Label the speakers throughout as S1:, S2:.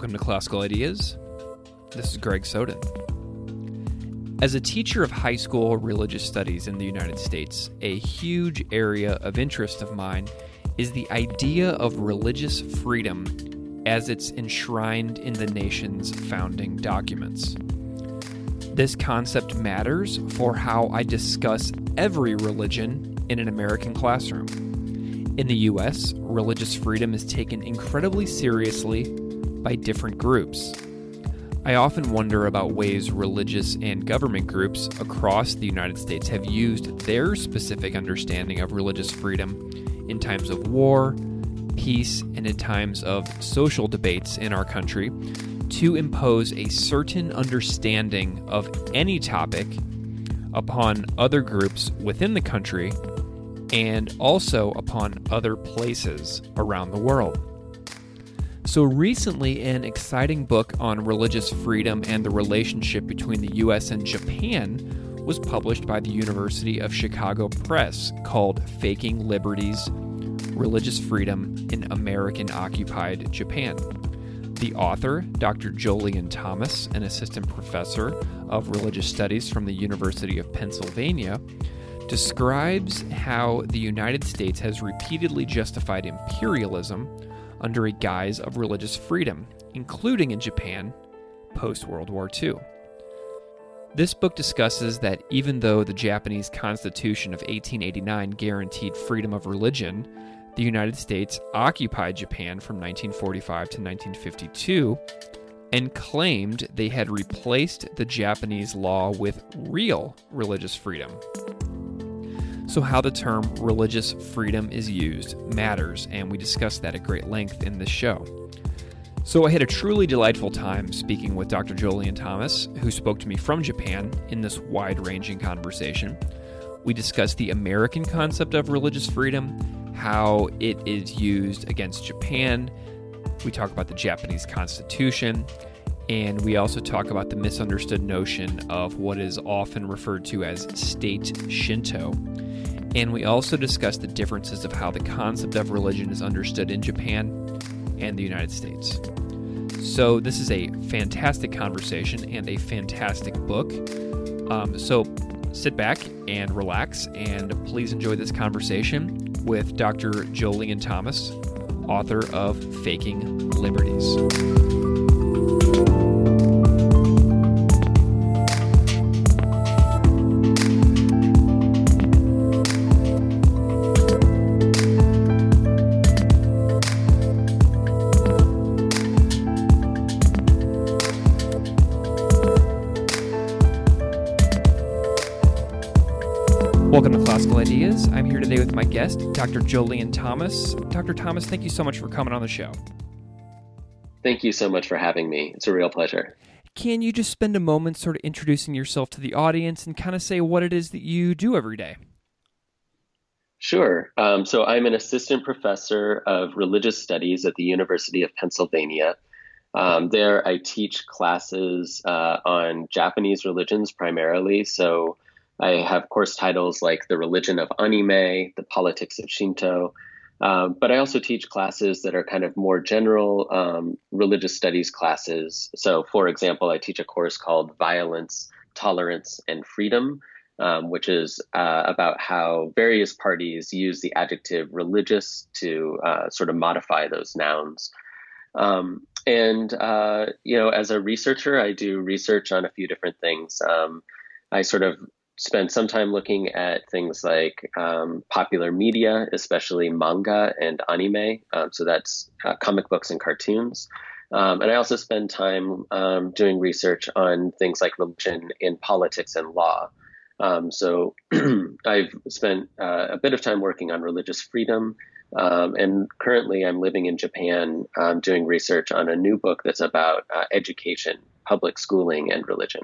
S1: Welcome to Classical Ideas. This is Greg Soden. As a teacher of high school religious studies in the United States, a huge area of interest of mine is the idea of religious freedom as it's enshrined in the nation's founding documents. This concept matters for how I discuss every religion in an American classroom. In the US, religious freedom is taken incredibly seriously by different groups. I often wonder about ways religious and government groups across the United States have used their specific understanding of religious freedom in times of war, peace, and in times of social debates in our country to impose a certain understanding of any topic upon other groups within the country and also upon other places around the world. So, recently, an exciting book on religious freedom and the relationship between the US and Japan was published by the University of Chicago Press called Faking Liberties Religious Freedom in American Occupied Japan. The author, Dr. Jolyon Thomas, an assistant professor of religious studies from the University of Pennsylvania, describes how the United States has repeatedly justified imperialism under a guise of religious freedom, including in Japan post World War II. This book discusses that even though the Japanese Constitution of 1889 guaranteed freedom of religion, the United States occupied Japan from 1945 to 1952 and claimed they had replaced the Japanese law with real religious freedom. So, how the term religious freedom is used matters, and we discuss that at great length in this show. So, I had a truly delightful time speaking with Dr. Jolyon Thomas, who spoke to me from Japan in this wide ranging conversation. We discussed the American concept of religious freedom how it is used against Japan. We talk about the Japanese constitution. And we also talk about the misunderstood notion of what is often referred to as state Shinto. And we also discuss the differences of how the concept of religion is understood in Japan and the United States. So, this is a fantastic conversation and a fantastic book. Um, so, sit back and relax and please enjoy this conversation with Dr. Jolyon Thomas, author of Faking Liberties. Ideas. I'm here today with my guest, Dr. Jolyon Thomas. Dr. Thomas, thank you so much for coming on the show.
S2: Thank you so much for having me. It's a real pleasure.
S1: Can you just spend a moment sort of introducing yourself to the audience and kind of say what it is that you do every day?
S2: Sure. Um, so I'm an assistant professor of religious studies at the University of Pennsylvania. Um, there, I teach classes uh, on Japanese religions primarily. So I have course titles like The Religion of Anime, The Politics of Shinto. Um, but I also teach classes that are kind of more general um, religious studies classes. So, for example, I teach a course called Violence, Tolerance, and Freedom, um, which is uh, about how various parties use the adjective religious to uh, sort of modify those nouns. Um, and, uh, you know, as a researcher, I do research on a few different things. Um, I sort of spend some time looking at things like um, popular media, especially manga and anime. Um, so that's uh, comic books and cartoons. Um, and I also spend time um, doing research on things like religion in politics and law. Um, so I've spent uh, a bit of time working on religious freedom. Um, and currently, I'm living in Japan doing research on a new book that's about uh, education, public schooling, and religion.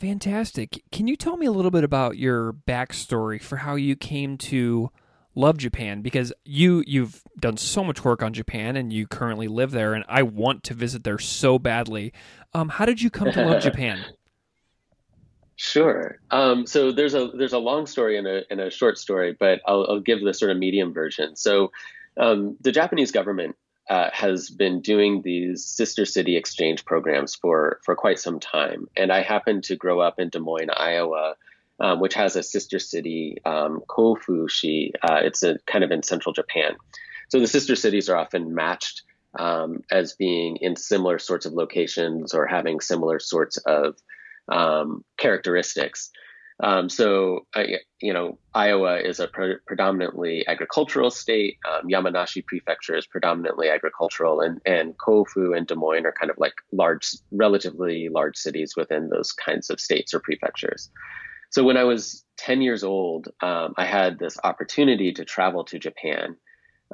S1: Fantastic. Can you tell me a little bit about your backstory for how you came to love Japan? Because you you've done so much work on Japan and you currently live there, and I want to visit there so badly. Um, how did you come to love Japan?
S2: Sure. Um, so there's a there's a long story and a and a short story, but I'll, I'll give the sort of medium version. So um, the Japanese government uh, has been doing these sister city exchange programs for for quite some time, and I happened to grow up in Des Moines, Iowa, um, which has a sister city, um, Kofushi. Uh, it's a kind of in central Japan. So the sister cities are often matched um, as being in similar sorts of locations or having similar sorts of um, characteristics. Um, so, you know, Iowa is a pre- predominantly agricultural state. Um, Yamanashi Prefecture is predominantly agricultural, and and Kofu and Des Moines are kind of like large, relatively large cities within those kinds of states or prefectures. So, when I was 10 years old, um, I had this opportunity to travel to Japan,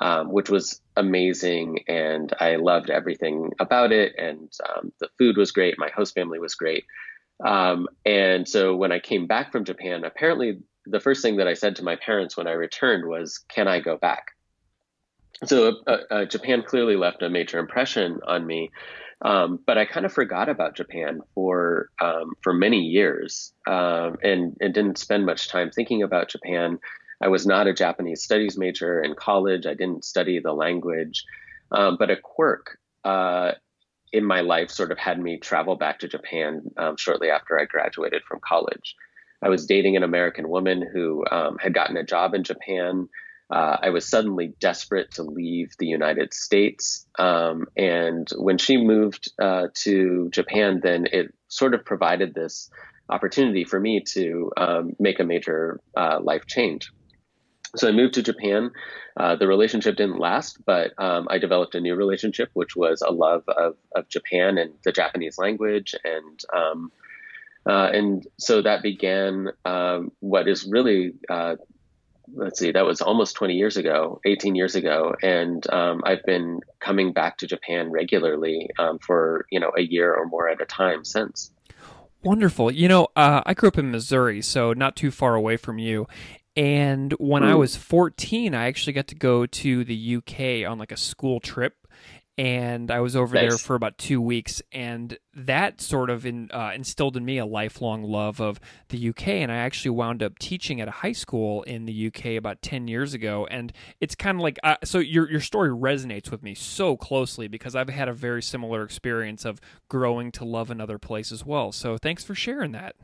S2: um, which was amazing, and I loved everything about it. And um, the food was great, my host family was great. Um, and so when I came back from Japan, apparently the first thing that I said to my parents when I returned was, "Can I go back?" So uh, uh, Japan clearly left a major impression on me, um, but I kind of forgot about Japan for um, for many years, um, and and didn't spend much time thinking about Japan. I was not a Japanese studies major in college. I didn't study the language, um, but a quirk uh, in my life sort of had me travel back to Japan um, shortly after I graduated from college. I was dating an American woman who um, had gotten a job in Japan. Uh, I was suddenly desperate to leave the United States. Um, and when she moved uh, to Japan, then it sort of provided this opportunity for me to um, make a major uh, life change. So I moved to Japan. Uh, the relationship didn't last, but um, I developed a new relationship, which was a love of, of Japan and the Japanese language, and um, uh, and so that began um, what is really uh, let's see, that was almost 20 years ago, 18 years ago, and um, I've been coming back to Japan regularly um, for you know a year or more at a time since.
S1: Wonderful. You know, uh, I grew up in Missouri, so not too far away from you. And when I was 14, I actually got to go to the UK on like a school trip. And I was over nice. there for about two weeks, and that sort of in, uh, instilled in me a lifelong love of the UK. And I actually wound up teaching at a high school in the UK about ten years ago. And it's kind of like uh, so your your story resonates with me so closely because I've had a very similar experience of growing to love another place as well. So thanks for sharing that.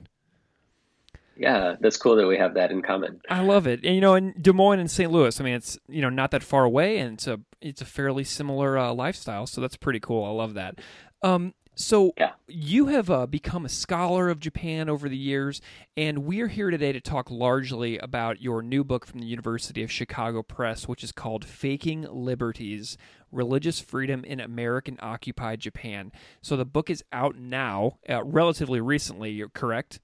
S2: Yeah, that's cool that we have that in common.
S1: I love it. And you know, in Des Moines and St. Louis, I mean, it's you know not that far away, and it's a it's a fairly similar uh, lifestyle. So that's pretty cool. I love that. Um, so yeah. you have uh, become a scholar of Japan over the years, and we're here today to talk largely about your new book from the University of Chicago Press, which is called "Faking Liberties: Religious Freedom in American Occupied Japan." So the book is out now, uh, relatively recently. You're correct.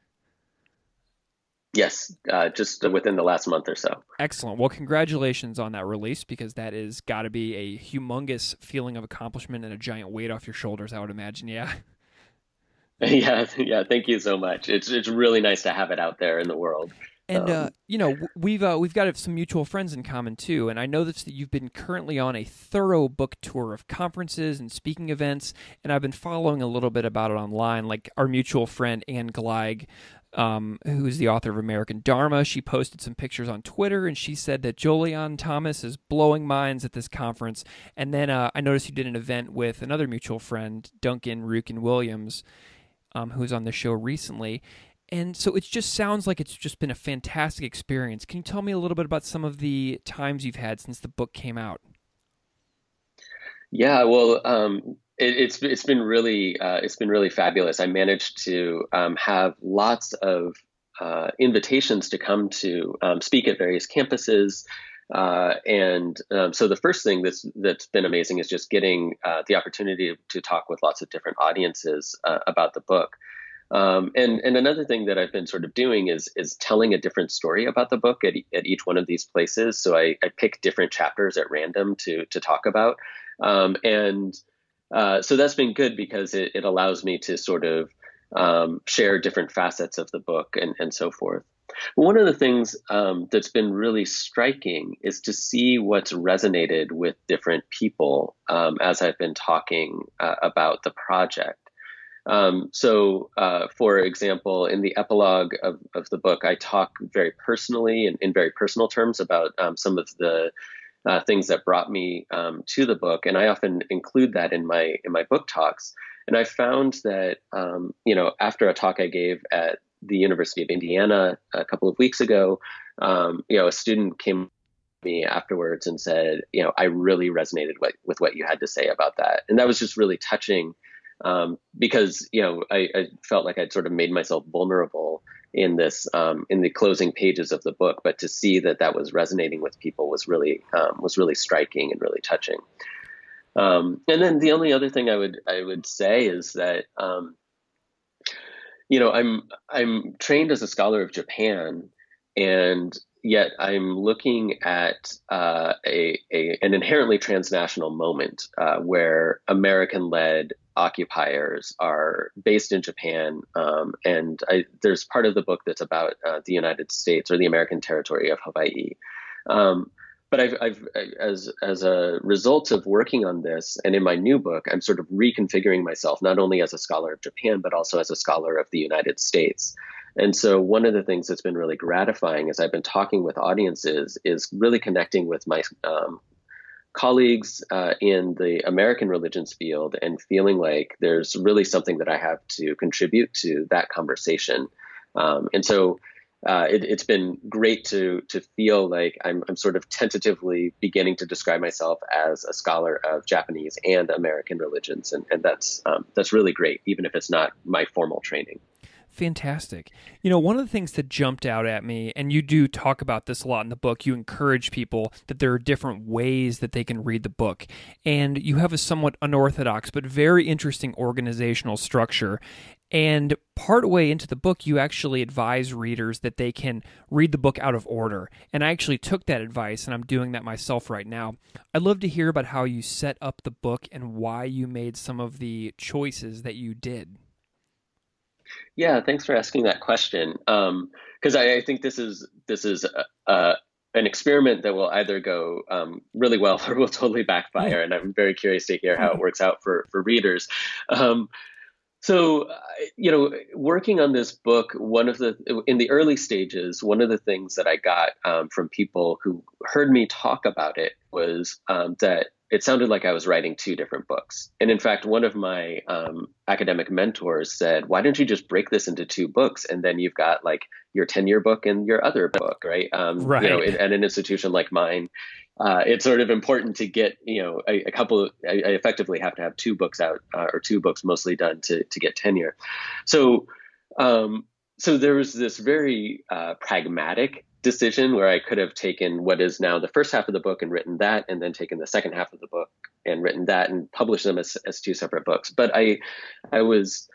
S2: Yes, uh, just within the last month or so.
S1: Excellent. Well, congratulations on that release because that is got to be a humongous feeling of accomplishment and a giant weight off your shoulders. I would imagine. Yeah.
S2: Yeah, yeah. Thank you so much. It's it's really nice to have it out there in the world.
S1: And uh, um, you know, we've uh, we've got some mutual friends in common too. And I know that you've been currently on a thorough book tour of conferences and speaking events. And I've been following a little bit about it online. Like our mutual friend Ann Gleig um, who's the author of American Dharma. She posted some pictures on Twitter, and she said that Jolyon Thomas is blowing minds at this conference. And then uh, I noticed you did an event with another mutual friend, Duncan Ryuken Williams, um, who's on the show recently. And so it just sounds like it's just been a fantastic experience. Can you tell me a little bit about some of the times you've had since the book came out?
S2: Yeah, well, um, it, it's it's been really uh, it's been really fabulous. I managed to um, have lots of uh, invitations to come to um, speak at various campuses. Uh, and um, so the first thing that's that's been amazing is just getting uh, the opportunity to talk with lots of different audiences uh, about the book. Um, and and another thing that I've been sort of doing is is telling a different story about the book at, at each one of these places. So I, I pick different chapters at random to to talk about. Um, and uh, so that's been good because it, it allows me to sort of um, share different facets of the book and, and so forth. One of the things um, that's been really striking is to see what's resonated with different people um, as I've been talking uh, about the project. Um, so, uh, for example, in the epilogue of, of the book, I talk very personally and in very personal terms about um, some of the uh, things that brought me um, to the book, and I often include that in my in my book talks. And I found that um, you know after a talk I gave at the University of Indiana a couple of weeks ago, um, you know, a student came to me afterwards and said, you know, I really resonated with, with what you had to say about that. And that was just really touching um, because, you know, I, I, felt like I'd sort of made myself vulnerable in this, um, in the closing pages of the book. But to see that that was resonating with people was really, um, was really striking and really touching. Um, and then the only other thing I would, I would say is that, um, you know, I'm, I'm trained as a scholar of Japan and yet I'm looking at uh, a, a, an inherently transnational moment uh, where American-led occupiers are based in Japan, um, and I, there's part of the book that's about uh, the United States or the American territory of Hawaii. Um, but I've, I've, as as a result of working on this, and in my new book, I'm sort of reconfiguring myself not only as a scholar of Japan, but also as a scholar of the United States. And so one of the things that's been really gratifying as I've been talking with audiences is really connecting with my um, colleagues uh, in the American religions field and feeling like there's really something that I have to contribute to that conversation. Um, and so uh, it, has been great to to feel like I'm, I'm sort of tentatively beginning to describe myself as a scholar of Japanese and American religions, and, and that's um, that's really great, even if it's not my formal training.
S1: Fantastic. You know, one of the things that jumped out at me, and you do talk about this a lot in the book, you encourage people that there are different ways that they can read the book. And you have a somewhat unorthodox but very interesting organizational structure. And partway into the book, you actually advise readers that they can read the book out of order. And I actually took that advice, and I'm doing that myself right now. I'd love to hear about how you set up the book and why you made some of the choices that you did.
S2: Yeah, thanks for asking that question. Because um, I, I, think this is this is uh, an experiment that will either go um, really well or will totally backfire, and I'm very curious to hear how it works out for for readers. Um, so, you know, working on this book, one of the in the early stages, one of the things that I got um, from people who heard me talk about it was um, that it sounded like I was writing two different books. And in fact, one of my um, academic mentors said, "Why don't you just break this into two books, and then you've got like your tenure book and your other book, right? Um,
S1: right.
S2: You know, at an institution like mine, uh, it's sort of important to get you know a, a couple. I, I, effectively have to have two books out uh, or two books mostly done to to get tenure. So." Um, so there was this very uh, pragmatic decision where I could have taken what is now the first half of the book and written that, and then taken the second half of the book and written that and published them as, as two separate books. But I, I was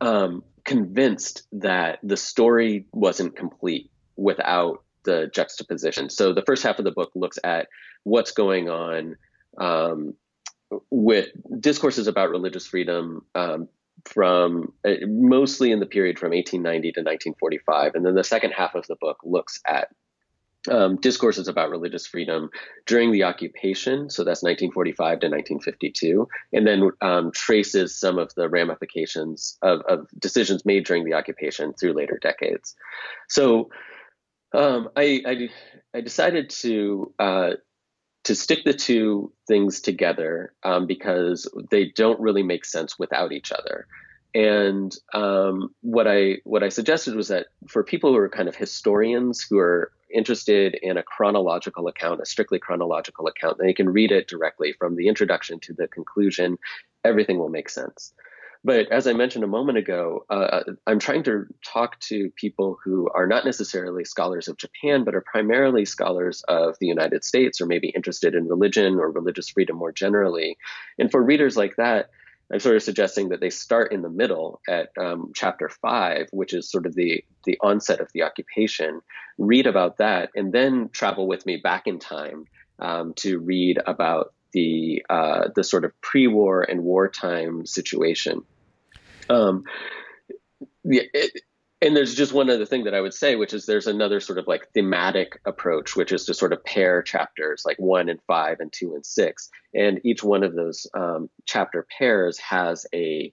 S2: um, convinced that the story wasn't complete without the juxtaposition. So the first half of the book looks at what's going on um, with discourses about religious freedom um, from uh, mostly in the period from 1890 to 1945. And then the second half of the book looks at um, discourses about religious freedom during the occupation. So that's 1945 to 1952. And then um, traces some of the ramifications of, of, decisions made during the occupation through later decades. So um, I, I, I, decided to uh, to stick the two things together um, because they don't really make sense without each other. And um, what I what I suggested was that for people who are kind of historians who are interested in a chronological account, a strictly chronological account, they can read it directly from the introduction to the conclusion. Everything will make sense. But as I mentioned a moment ago, uh, uh, I'm trying to talk to people who are not necessarily scholars of Japan, but are primarily scholars of the United States or maybe interested in religion or religious freedom more generally. And for readers like that, I'm sort of suggesting that they start in the middle at um, chapter five, which is sort of the the onset of the occupation. Read about that, and then travel with me back in time um, to read about the uh, the sort of pre-war and wartime situation. Um, it, and there's just one other thing that I would say, which is there's another sort of like thematic approach, which is to sort of pair chapters like one and five and two and six, and each one of those um, chapter pairs has a,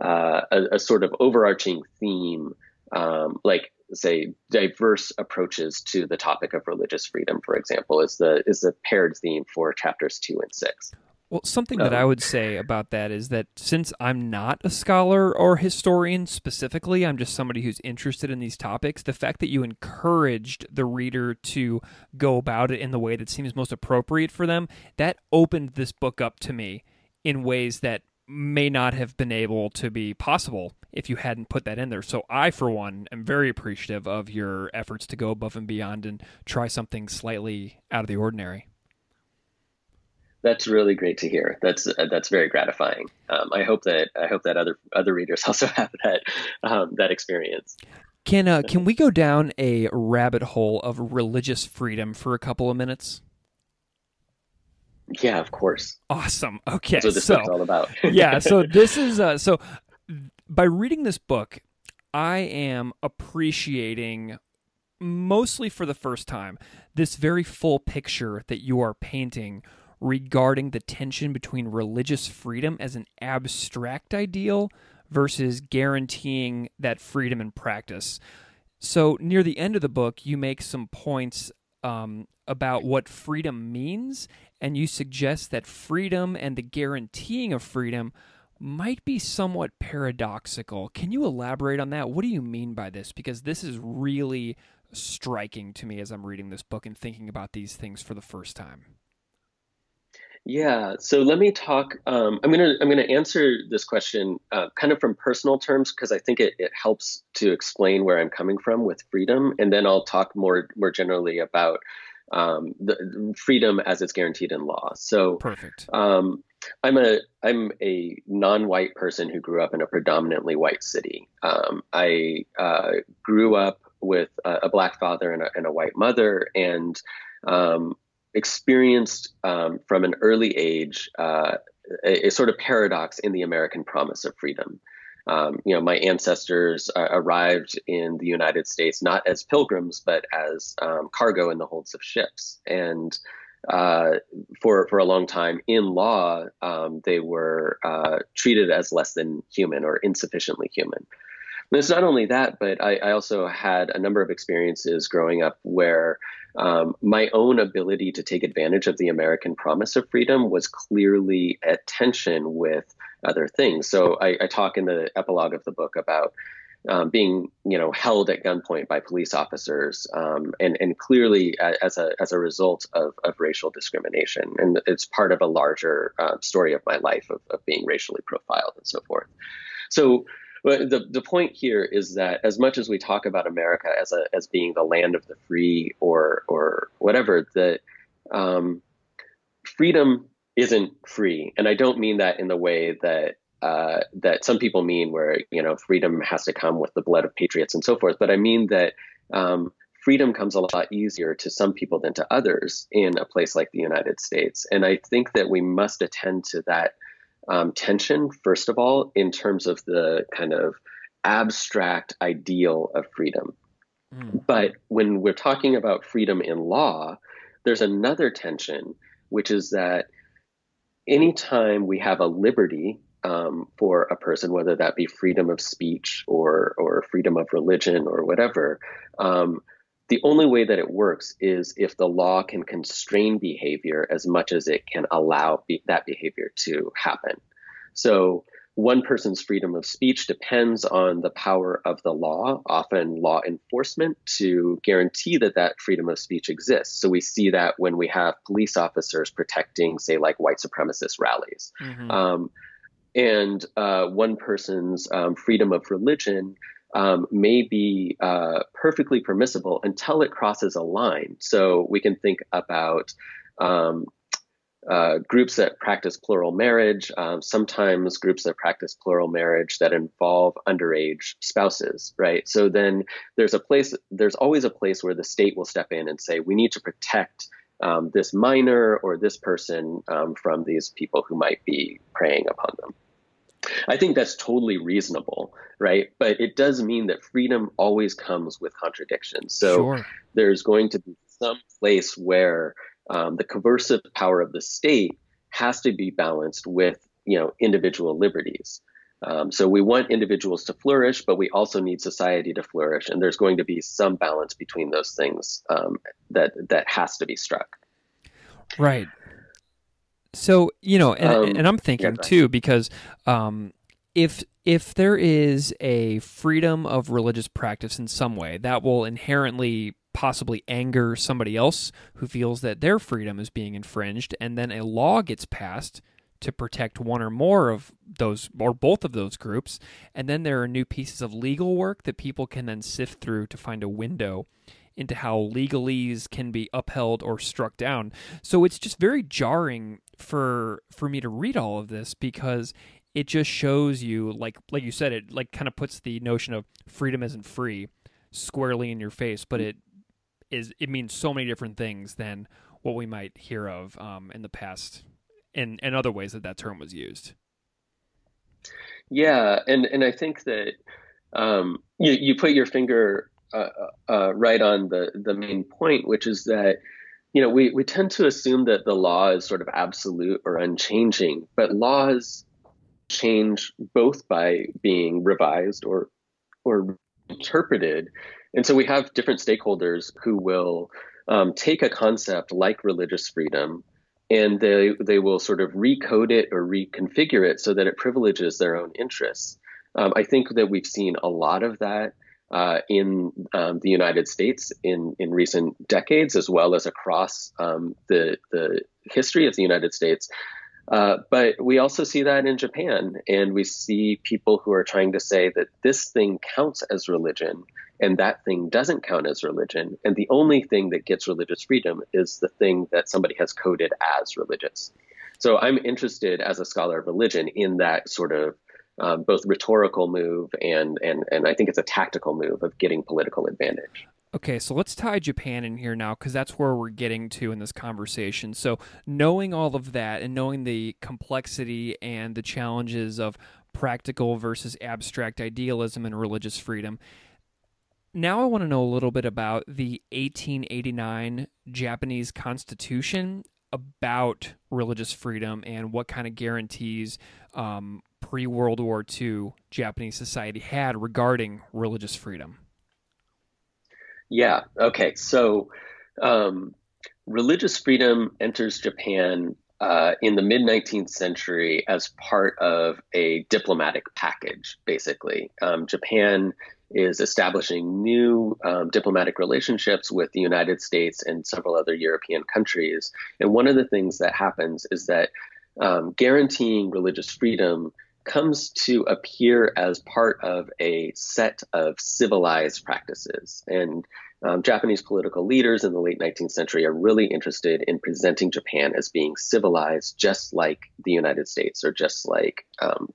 S2: uh, a, a sort of overarching theme, um, like say diverse approaches to the topic of religious freedom, for example, is the is the paired theme for chapters two and six.
S1: Well, something that I would say about that is that since I'm not a scholar or historian specifically, I'm just somebody who's interested in these topics, the fact that you encouraged the reader to go about it in the way that seems most appropriate for them, that opened this book up to me in ways that may not have been able to be possible if you hadn't put that in there. So I, for one, am very appreciative of your efforts to go above and beyond and try something slightly out of the ordinary.
S2: That's really great to hear. That's uh, that's very gratifying. Um, I hope that I hope that other other readers also have that um, that experience.
S1: Can uh, can we go down a rabbit hole of religious freedom for a couple of minutes?
S2: Yeah, of course.
S1: Awesome. Okay,
S2: that's what this
S1: so,
S2: all about.
S1: yeah, so this is uh, so by reading this book, I am appreciating mostly for the first time this very full picture that you are painting regarding the tension between religious freedom as an abstract ideal versus guaranteeing that freedom in practice. So, near the end of the book, you make some points um, about what freedom means, and you suggest that freedom and the guaranteeing of freedom might be somewhat paradoxical. Can you elaborate on that? What do you mean by this? Because this is really striking to me as I'm reading this book and thinking about these things for the first time.
S2: Yeah, so let me talk. Um, I'm gonna I'm gonna answer this question uh, kind of from personal terms because I think it, it helps to explain where I'm coming from with freedom, and then I'll talk more more generally about um, the freedom as it's guaranteed in law. So
S1: perfect.
S2: Um, I'm a I'm a non-white person who grew up in a predominantly white city. Um, I uh, grew up with a, a black father and a, and a, white mother, and um, experienced um, from an early age uh, a, a, sort of paradox in the American promise of freedom. Um, you know, my ancestors uh, arrived in the United States not as pilgrims, but as um, cargo in the holds of ships. And uh, for for a long time, in law, um, they were uh, treated as less than human or insufficiently human. And it's not only that, but I, I, also had a number of experiences growing up where um, my own ability to take advantage of the American promise of freedom was clearly at tension with other things. So I, I talk in the epilogue of the book about um, being, you know, held at gunpoint by police officers, um, and and clearly as a as a result of, of racial discrimination, and it's part of a larger uh, story of my life of, of being racially profiled and so forth. So the, the point here is that as much as we talk about America as a as being the land of the free or or whatever, that um, freedom isn't free, and I don't mean that in the way that uh, that some people mean, where you know freedom has to come with the blood of patriots and so forth. But I mean that um, freedom comes a lot easier to some people than to others in a place like the United States, and I think that we must attend to that um, tension, first of all, in terms of the kind of abstract ideal of freedom. Mm. But when we're talking about freedom in law, there's another tension, which is that anytime we have a liberty um, for a person, whether that be freedom of speech or or freedom of religion or whatever, um, the only way that it works is if the law can constrain behavior as much as it can allow be- that behavior to happen. So one person's freedom of speech depends on the power of the law, often law enforcement, to guarantee that that freedom of speech exists. So we see that when we have police officers protecting, say, like white supremacist rallies. Mm-hmm. Um, and uh, one person's um, freedom of religion um, may be uh, perfectly permissible until it crosses a line. So we can think about um, uh, groups that practice plural marriage, um, sometimes groups that practice plural marriage that involve underage spouses, right? So then there's a place, there's always a place where the state will step in and say, we need to protect um, this minor or this person um, from these people who might be preying upon them. I think that's totally reasonable, right? But it does mean that freedom always comes with contradictions. So sure. there's going to be some place where um, the coercive power of the state has to be balanced with you know individual liberties. Um, so we want individuals to flourish, but we also need society to flourish, and there's going to be some balance between those things um, that that has to be struck.
S1: Right. So you know, and, um, and I'm thinking yeah, too because um, if if there is a freedom of religious practice in some way, that will inherently possibly anger somebody else who feels that their freedom is being infringed, and then a law gets passed to protect one or more of those or both of those groups, and then there are new pieces of legal work that people can then sift through to find a window into how legalese can be upheld or struck down. So it's just very jarring for for me to read all of this because it just shows you like like you said it like kind of puts the notion of freedom isn't free squarely in your face, but it is it means so many different things than what we might hear of um, in the past in in other ways that that term was used.
S2: Yeah, and and I think that um, you you put your finger uh, uh, uh, right on the the main point, which is that you know we we tend to assume that the law is sort of absolute or unchanging, but laws change both by being revised or or interpreted, and so we have different stakeholders who will um, take a concept like religious freedom and they they will sort of recode it or reconfigure it so that it privileges their own interests. Um, I think that we've seen a lot of that uh, in um, the United States in in recent decades, as well as across um, the the history of the United States. Uh, but we also see that in Japan, and we see people who are trying to say that this thing counts as religion and that thing doesn't count as religion. And the only thing that gets religious freedom is the thing that somebody has coded as religious. So I'm interested as a scholar of religion in that sort of um, both rhetorical move and, and, and I think it's a tactical move of getting political advantage.
S1: Okay, so let's tie Japan in here now because that's where we're getting to in this conversation. So, knowing all of that and knowing the complexity and the challenges of practical versus abstract idealism and religious freedom, now I want to know a little bit about the 1889 Japanese Constitution about religious freedom and what kind of guarantees um, pre World War II Japanese society had regarding religious freedom.
S2: Yeah. Okay. So, um, religious freedom enters Japan uh, in the mid 19th century as part of a diplomatic package, basically. Um, Japan is establishing new um, diplomatic relationships with the United States and several other European countries. And one of the things that happens is that um, guaranteeing religious freedom comes to appear as part of a set of civilized practices. And um, Japanese political leaders in the late 19th century are really interested in presenting Japan as being civilized, just like the United States or just like um,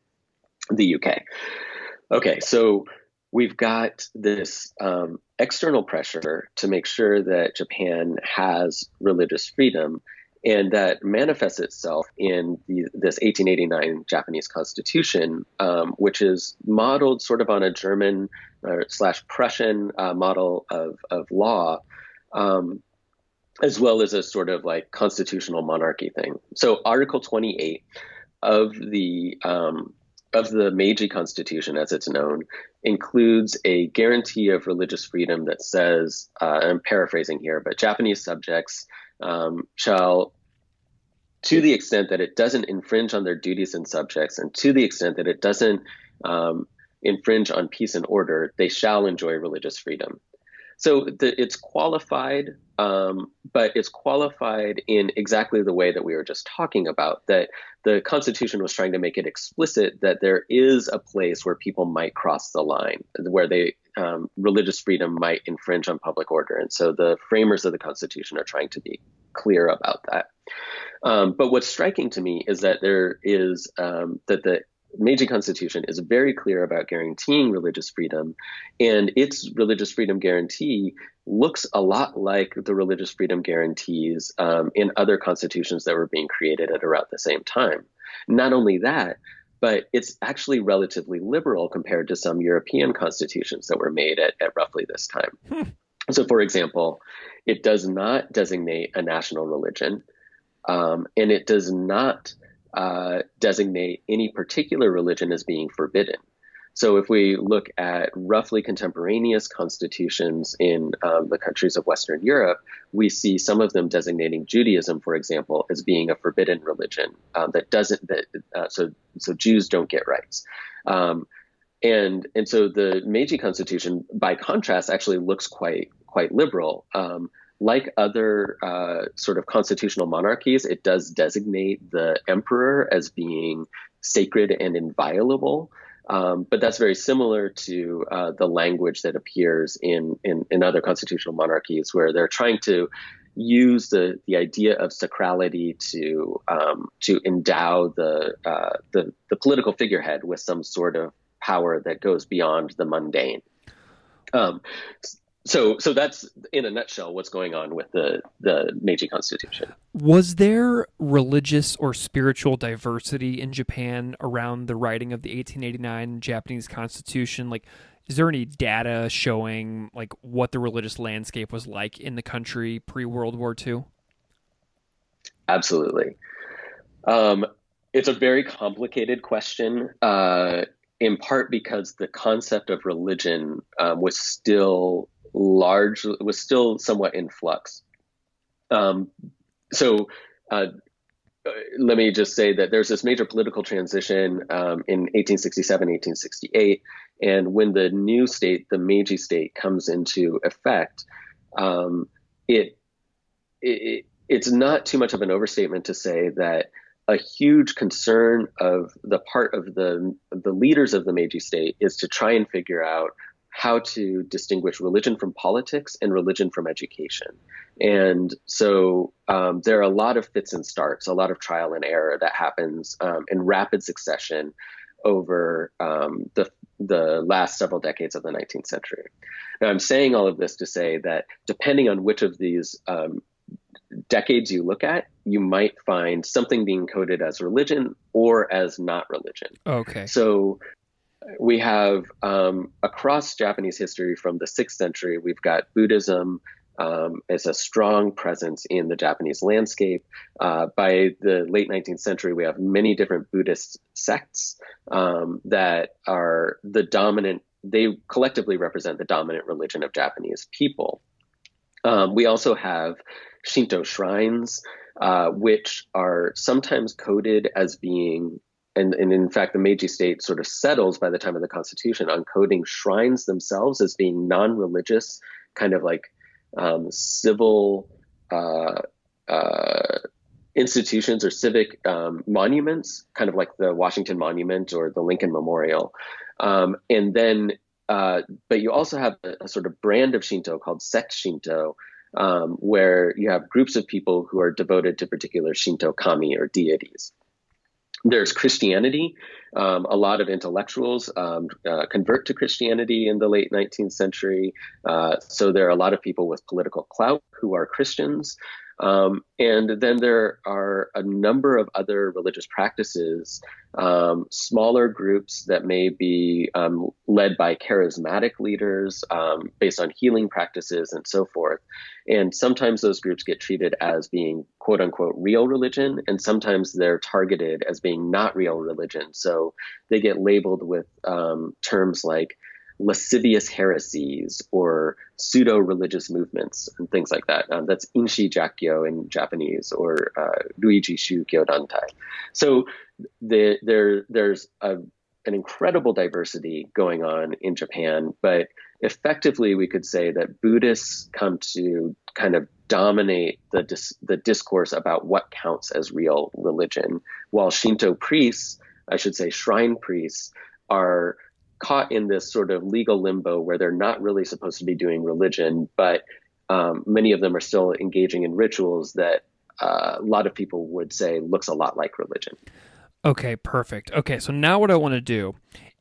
S2: the UK. Okay, so we've got this um, external pressure to make sure that Japan has religious freedom, and that manifests itself in the, this 1889 Japanese constitution, um, which is modeled sort of on a German uh, slash Prussian uh, model of, of law. Um, as well as a sort of like constitutional monarchy thing. So, Article 28 of the um, of the Meiji Constitution, as it's known, includes a guarantee of religious freedom that says, uh, I'm paraphrasing here, but Japanese subjects um, shall, to the extent that it doesn't infringe on their duties and subjects, and to the extent that it doesn't um, infringe on peace and order, they shall enjoy religious freedom. So the, it's qualified, um, but it's qualified in exactly the way that we were just talking about. That the Constitution was trying to make it explicit that there is a place where people might cross the line, where they um, religious freedom might infringe on public order, and so the framers of the Constitution are trying to be clear about that. Um, but what's striking to me is that there is um, that the Meiji Constitution is very clear about guaranteeing religious freedom, and its religious freedom guarantee looks a lot like the religious freedom guarantees um, in other constitutions that were being created at around the same time. Not only that, but it's actually relatively liberal compared to some European constitutions that were made at, at roughly this time. Hmm. So, for example, it does not designate a national religion, um, and it does not uh, designate any particular religion as being forbidden. So if we look at roughly contemporaneous constitutions in um, the countries of Western Europe, we see some of them designating Judaism, for example, as being a forbidden religion um, that doesn't that uh, so so Jews don't get rights. Um, and and so the Meiji Constitution, by contrast, actually looks quite quite liberal. Um, like other uh, sort of constitutional monarchies, it does designate the emperor as being sacred and inviolable. Um, but that's very similar to uh, the language that appears in, in, in other constitutional monarchies, where they're trying to use the, the idea of sacrality to um, to endow the, uh, the the political figurehead with some sort of power that goes beyond the mundane. Um, so so that's in a nutshell what's going on with the the Meiji Constitution.
S1: Was there religious or spiritual diversity in Japan around the writing of the 1889 Japanese Constitution? Like, is there any data showing like what the religious landscape was like in the country pre World War II?
S2: Absolutely. Um, it's a very complicated question. Uh, in part because the concept of religion um, was still large was still somewhat in flux. Um, so uh, let me just say that there's this major political transition um, in 1867, 1868, and when the new state, the Meiji state, comes into effect, um, it, it it's not too much of an overstatement to say that a huge concern of the part of the the leaders of the Meiji state is to try and figure out how to distinguish religion from politics and religion from education. And so um, there are a lot of fits and starts, a lot of trial and error that happens um, in rapid succession over um, the the last several decades of the 19th century. Now, I'm saying all of this to say that depending on which of these um, decades you look at, you might find something being coded as religion or as not religion.
S1: Okay.
S2: So we have um, across Japanese history from the sixth century, we've got Buddhism um, as a strong presence in the Japanese landscape. Uh, by the late 19th century, we have many different Buddhist sects um, that are the dominant, they collectively represent the dominant religion of Japanese people. Um, we also have Shinto shrines, uh, which are sometimes coded as being and, and in fact, the Meiji state sort of settles by the time of the Constitution on coding shrines themselves as being non-religious, kind of like um, civil uh, uh, institutions or civic um, monuments, kind of like the Washington Monument or the Lincoln Memorial. Um, and then, uh, but you also have a, a, sort of brand of Shinto called sect Shinto, um, where you have groups of people who are devoted to particular Shinto kami or deities. There's Christianity. Um, a lot of intellectuals um, uh, convert to Christianity in the late 19th century. Uh, so there are a lot of people with political clout who are Christians. Um, and then there are a number of other religious practices, um, smaller groups that may be um, led by charismatic leaders um, based on healing practices and so forth. And sometimes those groups get treated as being quote unquote real religion, and sometimes they're targeted as being not real religion. So they get labeled with um, terms like lascivious heresies or pseudo religious movements and things like that. Um, that's Inshi Jakyo in Japanese or uh, Ruiji Shukyo Dantai. So the, there, there's a, an incredible diversity going on in Japan, but effectively we could say that Buddhists come to kind of dominate the dis- the discourse about what counts as real religion, while Shinto priests, I should say shrine priests, are caught in this sort of legal limbo where they're not really supposed to be doing religion, but um, many of them are still engaging in rituals that uh, a lot of people would say looks a lot like religion.
S1: Okay, perfect. Okay, so now what I want to do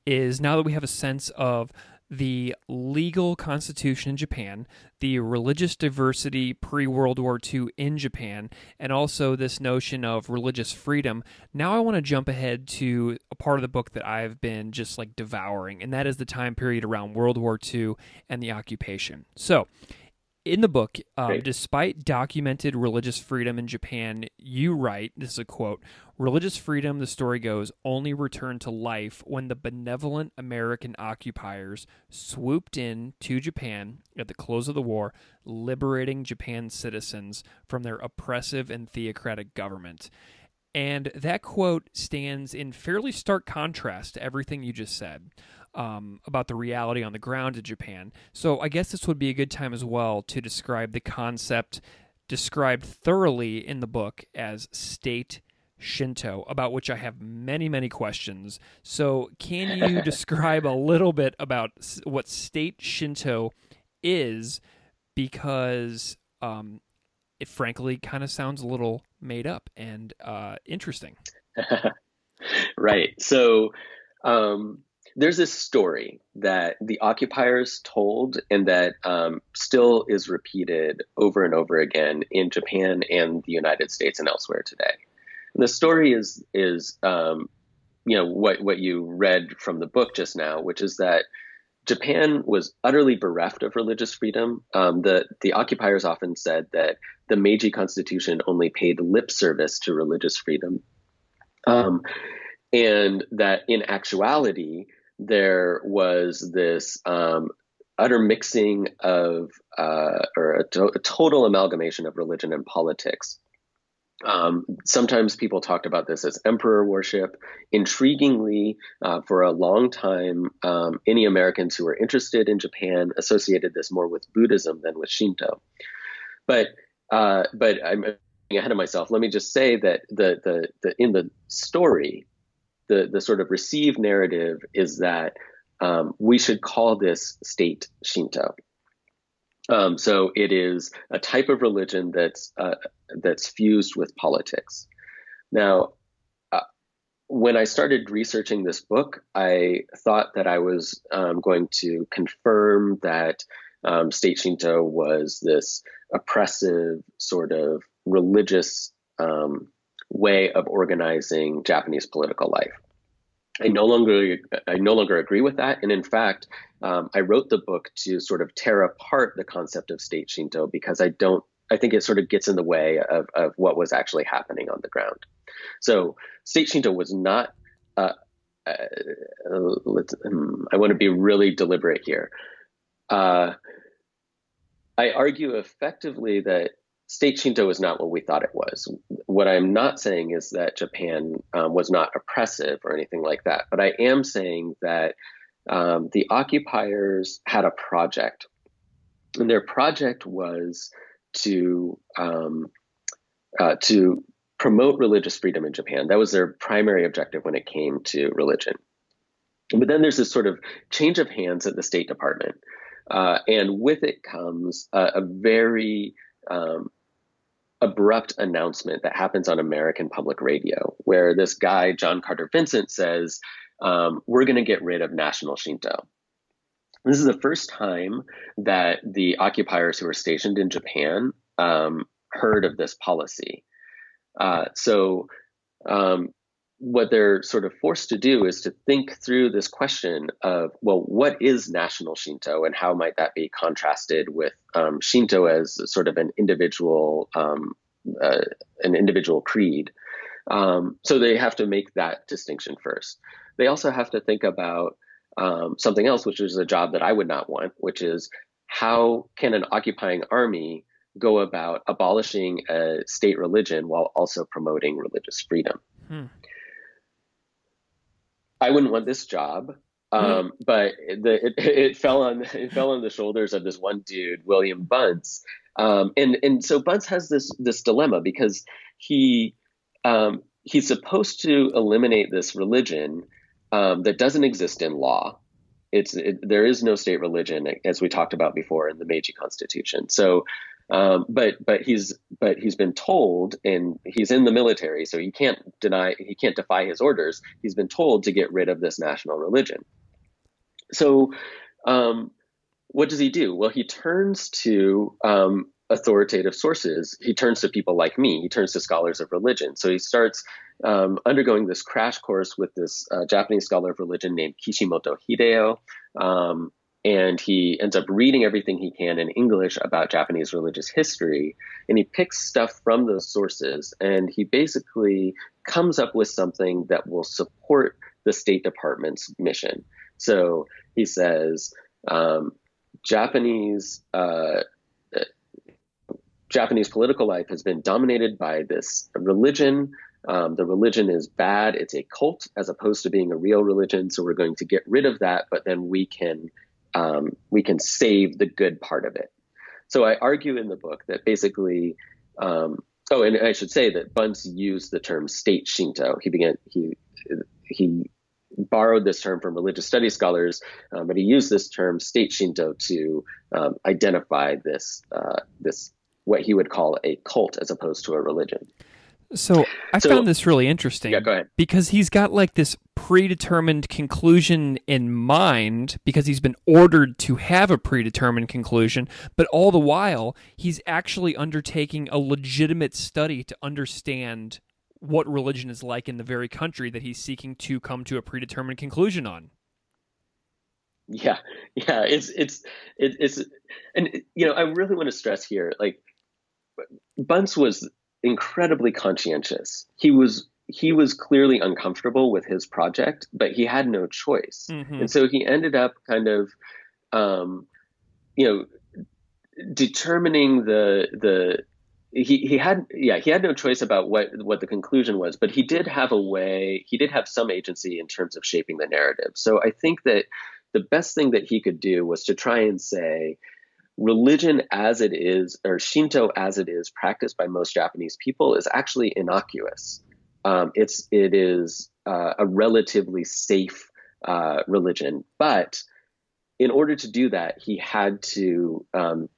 S1: is now that we have a sense of the legal constitution in Japan, the religious diversity pre World War II in Japan, and also this notion of religious freedom. Now I want to jump ahead to a part of the book that I've been just like devouring, and that is the time period around World War II and the occupation. So, in the book, um, despite documented religious freedom in Japan, you write this is a quote religious freedom, the story goes, only returned to life when the benevolent American occupiers swooped in to Japan at the close of the war, liberating Japan's citizens from their oppressive and theocratic government. And that quote stands in fairly stark contrast to everything you just said um, about the reality on the ground in Japan. So I guess this would be a good time as well to describe the concept described thoroughly in the book as state Shinto, about which I have many, many questions. So, can you describe a little bit about what state Shinto is? Because um, it frankly kind of sounds a little made up and uh, interesting.
S2: right. So, um, there's this story that the occupiers told and that um, still is repeated over and over again in Japan and the United States and elsewhere today. And the story is is um, you know what what you read from the book just now, which is that Japan was utterly bereft of religious freedom. Um, the the occupiers often said that the Meiji Constitution only paid lip service to religious freedom, um, and that in actuality there was this um, utter mixing of uh, or a, to- a, total amalgamation of religion and politics. Um, sometimes people talked about this as emperor worship. Intriguingly, uh, for a long time, um, any Americans who were interested in Japan associated this more with Buddhism than with Shinto. But uh, but I'm ahead of myself. Let me just say that the the, the in the story, the the sort of received narrative is that um, we should call this state Shinto. Um, so it is a type of religion that's uh, that's fused with politics. Now, uh, when I started researching this book, I thought that I was um, going to confirm that um, state Shinto was this oppressive sort of religious um, way of organizing Japanese political life. I no longer I no longer agree with that, and in fact, um, I wrote the book to sort of tear apart the concept of state Shinto because I don't I think it sort of gets in the way of, of what was actually happening on the ground. So state Shinto was not. Uh, uh, um, I want to be really deliberate here. Uh, I argue effectively that state Shinto is not what we thought it was. What I'm not saying is that Japan um, was not oppressive or anything like that, but I am saying that um, the occupiers had a project, and their project was to um, uh, to promote religious freedom in Japan. That was their primary objective when it came to religion. But then there's this sort of change of hands at the State Department. Uh, and with it comes a, a very um, abrupt announcement that happens on American public radio, where this guy, John Carter Vincent, says, um, We're going to get rid of national Shinto. This is the first time that the occupiers who were stationed in Japan um, heard of this policy. Uh, so, um, what they're sort of forced to do is to think through this question of, well, what is national Shinto and how might that be contrasted with um, Shinto as sort of an individual, um, uh, an individual creed. Um, so they have to make that distinction first. They also have to think about um, something else, which is a job that I would not want, which is how can an occupying army go about abolishing a state religion while also promoting religious freedom? Hmm. I wouldn't want this job. Mm-hmm. Um, but the, it, it, fell on it fell on the shoulders of this one dude, William Bunce, um, and and so Bunce has this this dilemma because he um, he's supposed to eliminate this religion um, that doesn't exist in law. It's it, there is no state religion as we talked about before in the Meiji Constitution. So um, but but he's but he's been told, and he's in the military, so he can't deny he can't defy his orders. He's been told to get rid of this national religion. So, um, what does he do? Well, he turns to um, authoritative sources. He turns to people like me. He turns to scholars of religion. So he starts um, undergoing this crash course with this uh, Japanese scholar of religion named Kishimoto Hideo. Um, and he ends up reading everything he can in English about Japanese religious history. And he picks stuff from those sources and he basically comes up with something that will support the State Department's mission. So he says um, Japanese. Uh, Japanese political life has been dominated by this religion. Um, the religion is bad. It's a cult as opposed to being a real religion. So we're going to get rid of that, but then we can um, we can save the good part of it. So I argue in the book that basically, um, oh, and I should say that Bunce used the term state Shinto. He began he he borrowed this term from religious studies scholars, um, but he used this term state Shinto to um, identify this uh, this what he would call a cult as opposed to a religion.
S1: So I so, found this really interesting.
S2: Yeah, go ahead.
S1: Because he's got like this predetermined conclusion in mind because he's been ordered to have a predetermined conclusion, but all the while he's actually undertaking a legitimate study to understand what religion is like in the very country that he's seeking to come to a predetermined conclusion on.
S2: Yeah, yeah, it's it's it, it's and you know I really want to stress here like Bunce was incredibly conscientious. He was he was clearly uncomfortable with his project, but he had no choice, mm-hmm. and so he ended up kind of, um, you know, determining the the he he had yeah he had no choice about what what the conclusion was but he did have a way he did have some agency in terms of shaping the narrative so i think that the best thing that he could do was to try and say religion as it is or shinto as it is practiced by most japanese people is actually innocuous um, it's it is uh, a relatively safe uh, religion but in order to do that he had to um,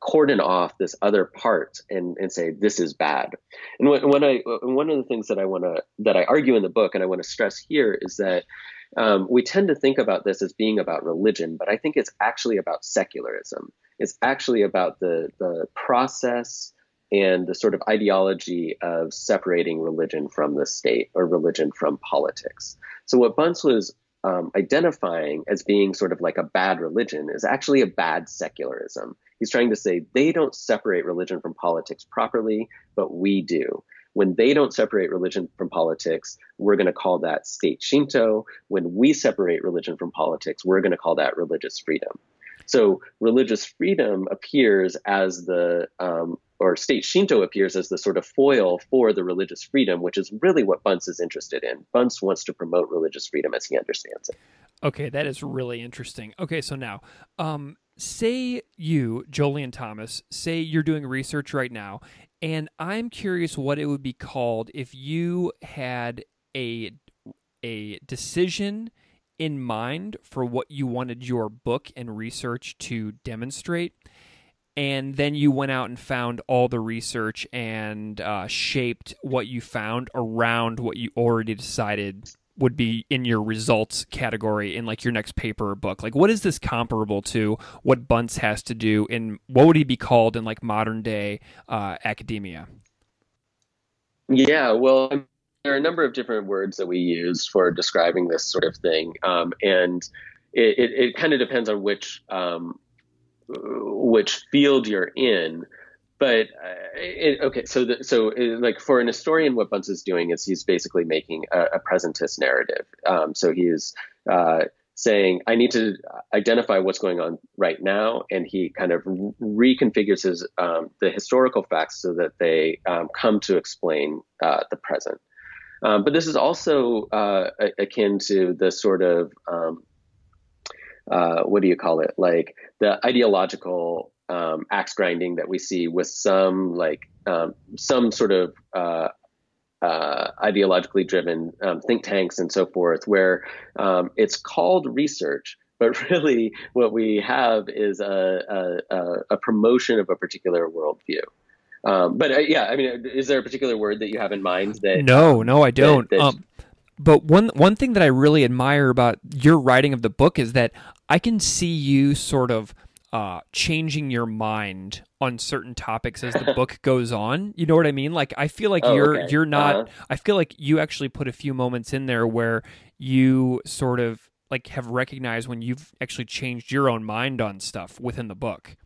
S2: cordon off this other part and, and say this is bad. And when, when I one of the things that I want to that I argue in the book and I want to stress here is that um, we tend to think about this as being about religion, but I think it's actually about secularism. It's actually about the the process and the sort of ideology of separating religion from the state or religion from politics. So what Bunce was um, identifying as being sort of like a bad religion is actually a bad secularism. He's trying to say they don't separate religion from politics properly, but we do. When they don't separate religion from politics, we're going to call that state Shinto. When we separate religion from politics, we're going to call that religious freedom. So religious freedom appears as the um, or state Shinto appears as the sort of foil for the religious freedom, which is really what Bunce is interested in. Bunce wants to promote religious freedom as he understands it.
S1: Okay, that is really interesting. Okay, so now, um, say you, Jolyon Thomas, say you're doing research right now, and I'm curious what it would be called if you had a a decision in mind for what you wanted your book and research to demonstrate and then you went out and found all the research and uh, shaped what you found around what you already decided would be in your results category in like your next paper or book like what is this comparable to what bunce has to do in what would he be called in like modern day uh, academia
S2: yeah well there are a number of different words that we use for describing this sort of thing um, and it, it, it kind of depends on which um, which field you're in. But uh, it, okay, so the, so it, uh, like for an historian, what Bunce is doing is he's basically making a, a presentist narrative. Um, so he is uh, saying, I need to identify what's going on right now, and he kind of reconfigures his um, the historical facts so that they um, come to explain uh, the present. Um, but this is also uh, akin to the sort of um, uh, what do you call it? Like the ideological um, axe grinding that we see with some like um, some sort of uh, uh, ideologically driven um, think tanks and so forth, where um, it's called research, but really what we have is a, a, a promotion of a particular worldview. Um, but uh, yeah, I mean, is there a particular word that you have in mind that?
S1: No, no, I don't. That, that, um, but one one thing that I really admire about your writing of the book is that I can see you sort of uh, changing your mind on certain topics as the book goes on. You know what I mean? Like I feel like oh, you're okay. you're not. Uh-huh. I feel like you actually put a few moments in there where you sort of like have recognized when you've actually changed your own mind on stuff within the book.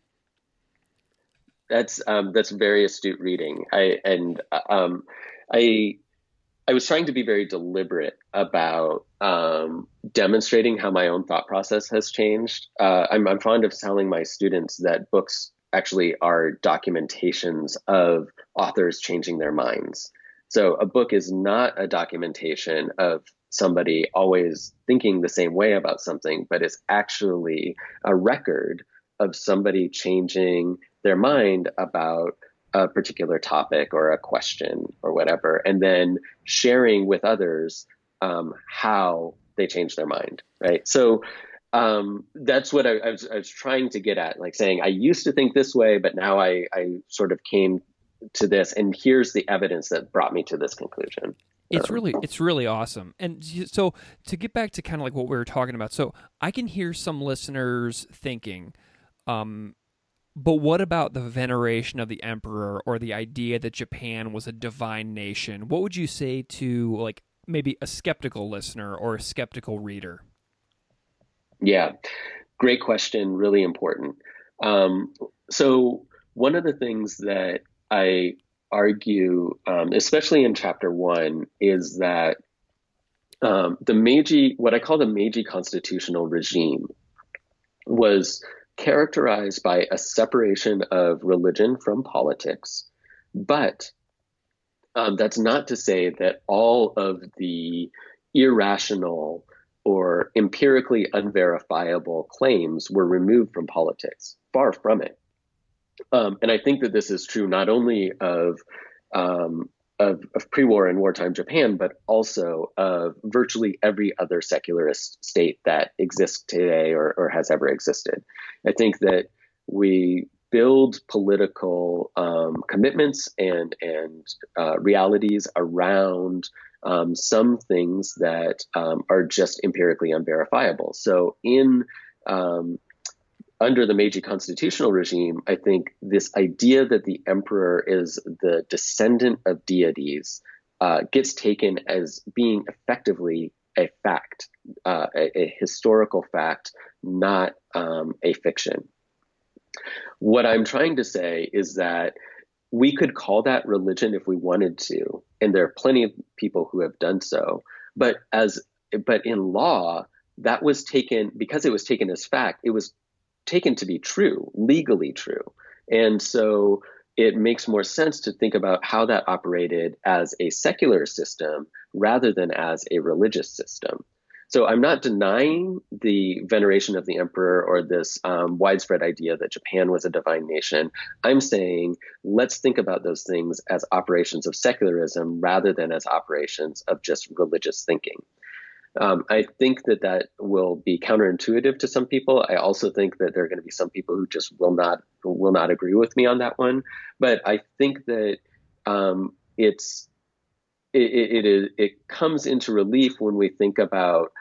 S2: That's um, that's very astute reading. I and um, I I was trying to be very deliberate about um, demonstrating how my own thought process has changed. Uh, I'm, I'm fond of telling my students that books actually are documentations of authors changing their minds. So a book is not a documentation of somebody always thinking the same way about something, but it's actually a record of somebody changing their mind about a particular topic or a question or whatever, and then sharing with others um, how they change their mind, right? So um, that's what I, I, was, I, was, trying to get at, like saying I used to think this way, but now I, I sort of came to this, and here's the evidence that brought me to this conclusion.
S1: It's really it's really awesome. And so to get back to kind of like what we were talking about, so I can hear some listeners thinking, um, but what about the veneration of the emperor or the idea that Japan was a divine nation? What would you say to like maybe a skeptical listener or a skeptical reader?
S2: Yeah, great question. Really important. Um, so one of the things that I argue, um, especially in chapter one, is that um, the Meiji, what I call the Meiji constitutional regime, was characterized by a separation of religion from politics. But um, that's not to say that all of the irrational or empirically unverifiable claims were removed from politics. Far from it. Um, and I think that this is true not only of um, of, of, pre-war and wartime Japan, but also of virtually every other secularist state that exists today or, or has ever existed. I think that we build political um, commitments and and uh, realities around um, some things that um, are just empirically unverifiable. So in um, under the Meiji constitutional regime, I think this idea that the emperor is the descendant of deities uh, gets taken as being effectively a fact, uh, a, a, historical fact, not um, a fiction. What I'm trying to say is that we could call that religion if we wanted to, and there are plenty of people who have done so. But as but in law, that was taken because it was taken as fact. It was taken to be true, legally true. And so it makes more sense to think about how that operated as a secular system rather than as a religious system. So I'm not denying the veneration of the emperor or this um, widespread idea that Japan was a divine nation. I'm saying let's think about those things as operations of secularism rather than as operations of just religious thinking. Um, I think that that will be counterintuitive to some people. I also think that there are going to be some people who just will not will not agree with me on that one. But I think that um, it's it, it, it, it comes into relief when we think about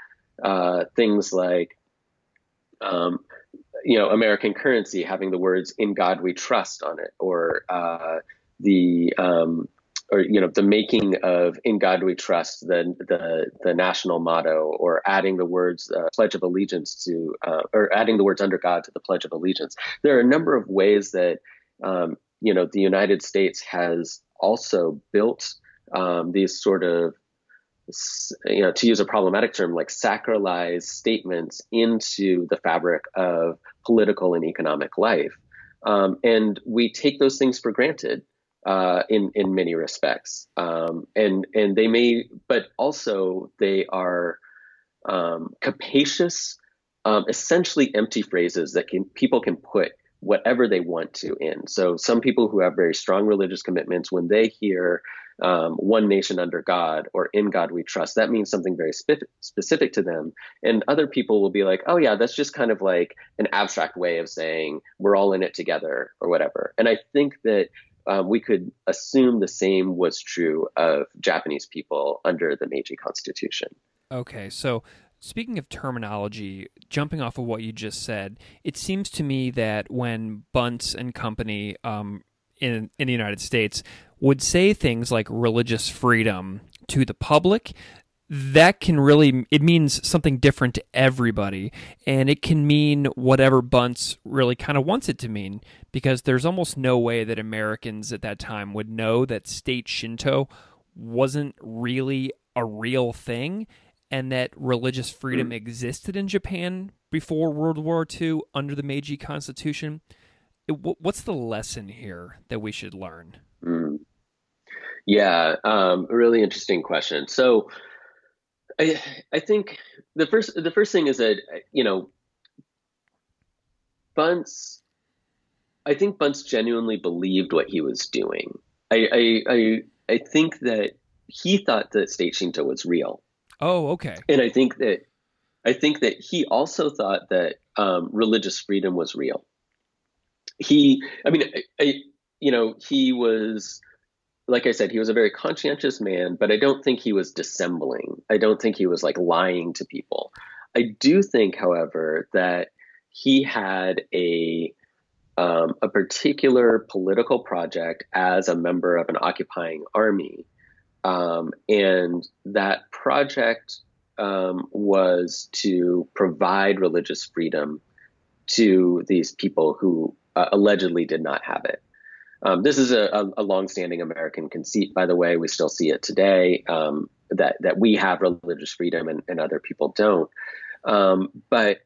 S2: uh, things like um, you know American currency having the words "In God We Trust" on it, or uh, the um, or you know the making of "In God We Trust" the the, the national motto, or adding the words uh, "Pledge of Allegiance" to, uh, or adding the words "Under God" to the Pledge of Allegiance. There are a number of ways that um, you know the United States has also built um, these sort of you know, to use a problematic term, like sacralize statements into the fabric of political and economic life. Um, and we take those things for granted uh, in in many respects. Um, and and they may, but also they are um, capacious, um, essentially empty phrases that can people can put whatever they want to in. So some people who have very strong religious commitments, when they hear um, one nation under God or in God we trust, that means something very spe- specific to them. And other people will be like, oh, yeah, that's just kind of like an abstract way of saying we're all in it together or whatever. And I think that um, we could assume the same was true of Japanese people under the Meiji Constitution.
S1: Okay, so speaking of terminology, jumping off of what you just said, it seems to me that when Bunce and company um, in in the United States would say things like religious freedom to the public, that can really it means something different to everybody and it can mean whatever bunce really kind of wants it to mean because there's almost no way that americans at that time would know that state shinto wasn't really a real thing and that religious freedom mm. existed in japan before world war ii under the meiji constitution it, what's the lesson here that we should learn mm.
S2: yeah um, really interesting question so I I think the first the first thing is that you know Bunce I think Bunce genuinely believed what he was doing. I I I, I think that he thought that state Shinto was real.
S1: Oh, okay.
S2: And I think that I think that he also thought that um, religious freedom was real. He, I mean, I, I, you know, he was like I said, he was a very conscientious man, but I don't think he was dissembling. I don't think he was like lying to people. I do think, however, that he had a um, a particular political project as a member of an occupying army, um, and that project um, was to provide religious freedom to these people who uh, allegedly did not have it. Um, this is a, a, a longstanding American conceit, by the way. We still see it today um, that that we have religious freedom and, and other people don't. Um, but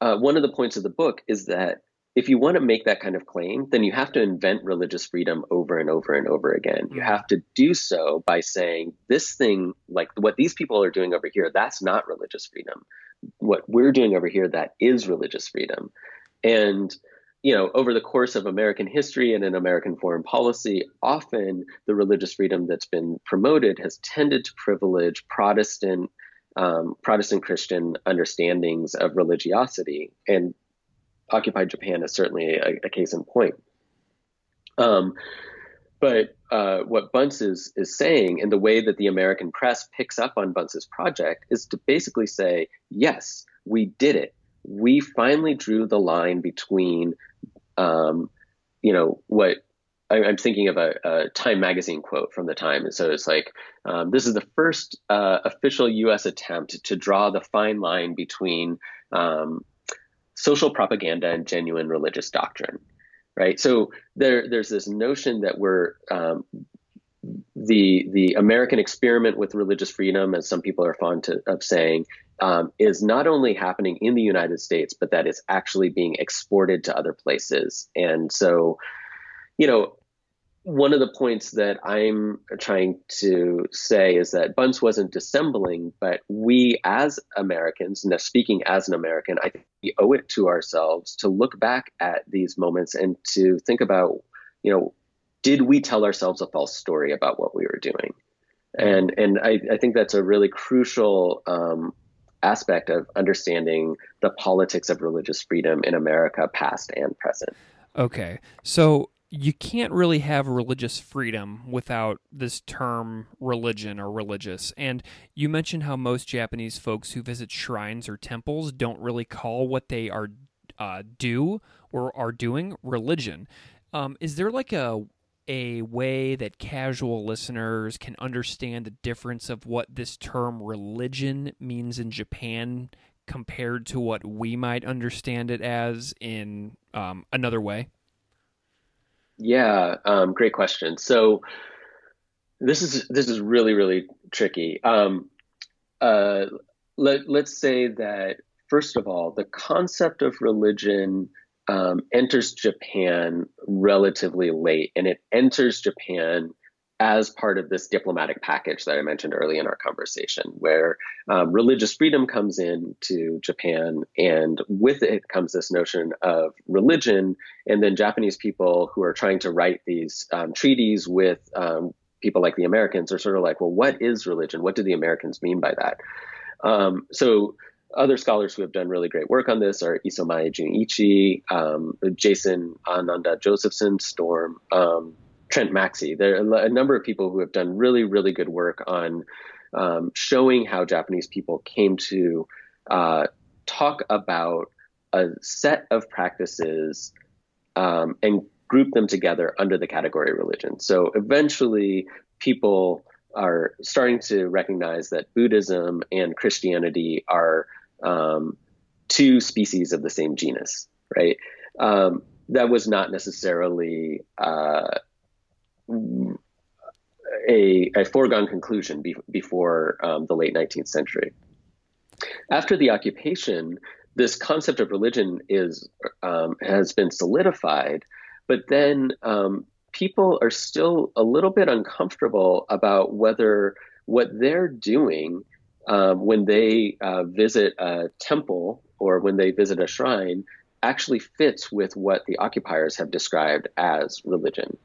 S2: uh, one of the points of the book is that if you want to make that kind of claim, then you have to invent religious freedom over and over and over again. You have to do so by saying this thing, like what these people are doing over here, that's not religious freedom. What we're doing over here, that is religious freedom. And you know, over the course of American history and in American foreign policy, often the religious freedom that's been promoted has tended to privilege Protestant, um, Protestant Christian understandings of religiosity, and occupied Japan is certainly a, a case in point. Um, but uh, what Bunce is is saying, and the way that the American press picks up on Bunce's project, is to basically say, yes, we did it. We finally drew the line between um, you know, what I, am thinking of a, a, Time magazine quote from the time. And so it's like, um, this is the first uh, official U.S. attempt to draw the fine line between um, social propaganda and genuine religious doctrine. Right. So there, there's this notion that we're um, the the American experiment with religious freedom, as some people are fond to, of saying, um, is not only happening in the United States, but that it's actually being exported to other places. And so, you know, one of the points that I'm trying to say is that Bunce wasn't dissembling, but we as Americans, now speaking as an American, I think we owe it to ourselves to look back at these moments and to think about, you know, did we tell ourselves a false story about what we were doing? And and I, I think that's a really crucial um, aspect of understanding the politics of religious freedom in America, past and present.
S1: Okay, so you can't really have religious freedom without this term religion or religious. And you mentioned how most Japanese folks who visit shrines or temples don't really call what they are uh, do or are doing religion. Um, is there like a a way that casual listeners can understand the difference of what this term religion means in Japan compared to what we might understand it as in um, another way?
S2: Yeah, um, great question. So this is this is really really tricky. Um, uh, let let's say that first of all, the concept of religion um, enters Japan relatively late, and it enters Japan as part of this diplomatic package that I mentioned early in our conversation, where um, religious freedom comes into Japan, and with it comes this notion of religion. And then Japanese people who are trying to write these um, treaties with um, people like the Americans are sort of like, well, what is religion? What do the Americans mean by that? Um, so other scholars who have done really great work on this are Isomae Junichi, um, Jason Ananda Josephson, Storm, um, Trent Maxey. There are a number of people who have done really, really good work on um, showing how Japanese people came to uh, talk about a set of practices um, and group them together under the category religion. So eventually, people are starting to recognize that Buddhism and Christianity are um, two species of the same genus, right? Um, that was not necessarily uh, a, a, foregone conclusion be, before um, the late 19th century. After the occupation, this concept of religion is um, has been solidified, but then um, people are still a little bit uncomfortable about whether what they're doing um, when they uh, visit a temple or when they visit a shrine actually fits with what the occupiers have described as religion.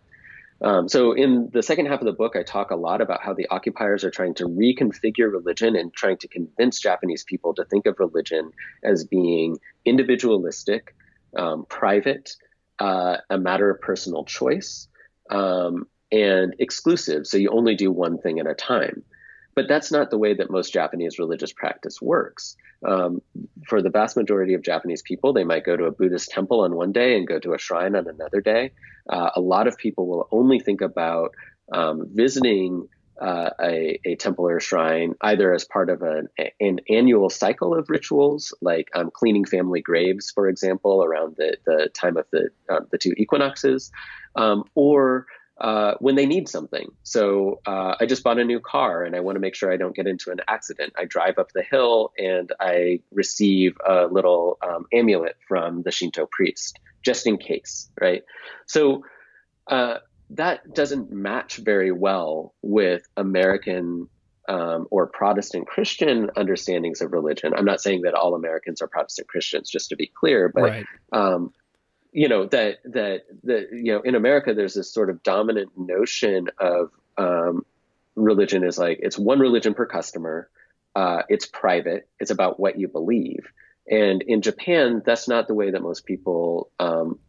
S2: Um, so, in the second half of the book, I talk a lot about how the occupiers are trying to reconfigure religion and trying to convince Japanese people to think of religion as being individualistic, um, private, uh, a matter of personal choice, um, and exclusive. So, you only do one thing at a time. But that's not the way that most Japanese religious practice works. Um, for the vast majority of Japanese people, they might go to a Buddhist temple on one day and go to a shrine on another day. Uh, a lot of people will only think about um, visiting uh, a, a, temple or shrine either as part of an, an annual cycle of rituals, like um, cleaning family graves, for example, around the, the time of the, uh, the two equinoxes, um, or uh, when they need something. So uh, I just bought a new car and I want to make sure I don't get into an accident. I drive up the hill and I receive a little um, amulet from the Shinto priest just in case, right? So uh, that doesn't match very well with American um, or Protestant Christian understandings of religion. I'm not saying that all Americans are Protestant Christians, just to be clear, but right. um, you know that that that you know in America there's this sort of dominant notion of um, religion is like it's one religion per customer. Uh, it's private. It's about what you believe. And in Japan, that's not the way that most people um,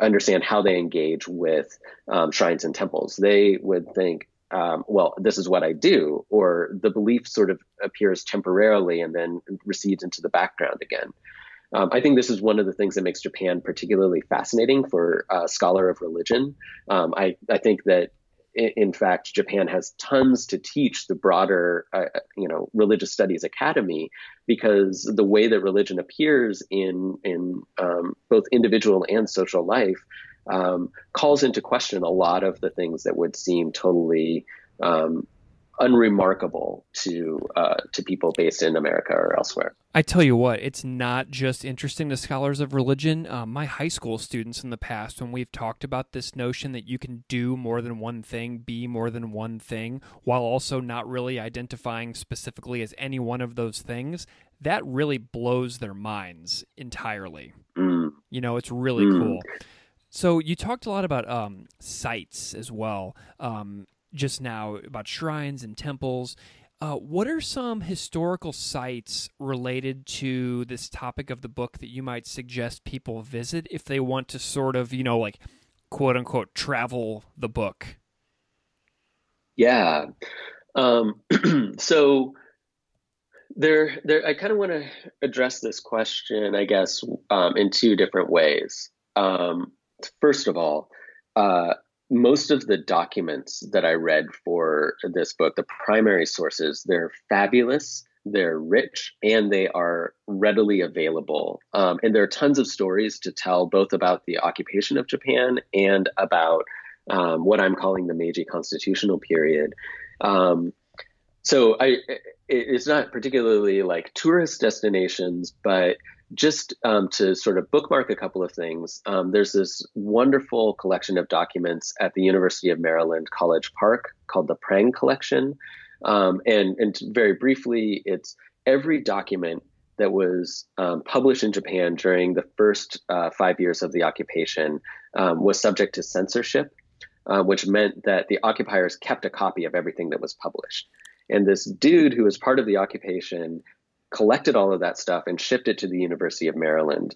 S2: understand how they engage with um, shrines and temples. They would think, um, well, this is what I do, or the belief sort of appears temporarily and then recedes into the background again. Um, I think this is one of the things that makes Japan particularly fascinating for a scholar of religion. Um, I, I think that in fact, Japan has tons to teach the broader, uh, you know, religious studies academy because the way that religion appears in in um, both individual and social life um, calls into question a lot of the things that would seem totally um, unremarkable to uh, to people based in America or elsewhere.
S1: I tell you what, it's not just interesting to scholars of religion. Um, my high school students in the past, when we've talked about this notion that you can do more than one thing, be more than one thing, while also not really identifying specifically as any one of those things, that really blows their minds entirely. Mm. You know, it's really mm. cool. So you talked a lot about um, sites as well. Um, just now about shrines and temples. Uh, what are some historical sites related to this topic of the book that you might suggest people visit if they want to sort of, you know, like quote unquote travel the book?
S2: Yeah. Um, so there, there, I kind of want to address this question, I guess, um, in two different ways. Um, first of all, uh, most of the documents that I read for this book, the primary sources, they're fabulous, they're rich, and they are readily available. Um, and there are tons of stories to tell, both about the occupation of Japan and about um, what I'm calling the Meiji constitutional period. Um, so I, it's not particularly like tourist destinations, but just um, to sort of bookmark a couple of things, um, there's this wonderful collection of documents at the University of Maryland College Park called the Prange Collection. Um, and, and very briefly, it's every document that was um, published in Japan during the first uh, five years of the occupation um, was subject to censorship, uh, which meant that the occupiers kept a copy of everything that was published. And this dude who was part of the occupation collected all of that stuff and shipped it to the University of Maryland.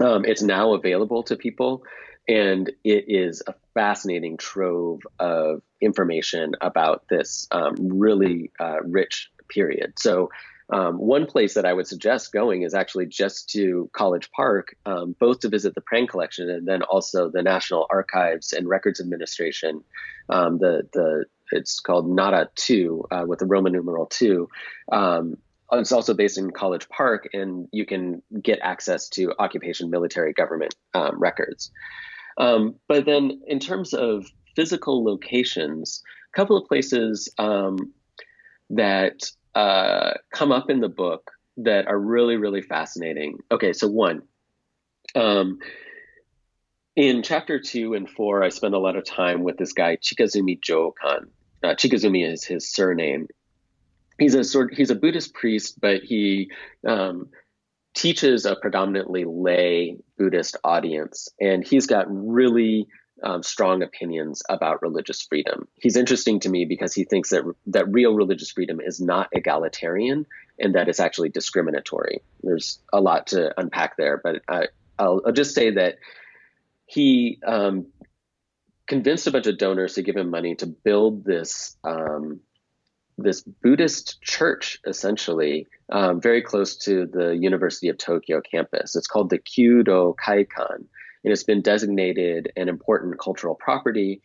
S2: Um, it's now available to people, and it is a fascinating trove of information about this um, really uh, rich period. So, um, one place that I would suggest going is actually just to College Park, um, both to visit the Prange collection and then also the National Archives and Records Administration, um, the the it's called Nara Two uh, with the Roman numeral two. Um, it's also based in College Park, and you can get access to occupation military government um, records. Um, but then, in terms of physical locations, a couple of places um, that uh, come up in the book that are really, really fascinating. Okay, so one, um, in chapter two and four, I spend a lot of time with this guy Chikazumi Jokan. Uh, Chikazumi is his surname. He's a sort. He's a Buddhist priest, but he um, teaches a predominantly lay Buddhist audience, and he's got really um, strong opinions about religious freedom. He's interesting to me because he thinks that that real religious freedom is not egalitarian and that it's actually discriminatory. There's a lot to unpack there, but I, will just say that he um, convinced a bunch of donors to give him money to build this um, this Buddhist church, essentially, um, very close to the University of Tokyo campus. It's called the Kyudo Kaikan, and it's been designated an important cultural property,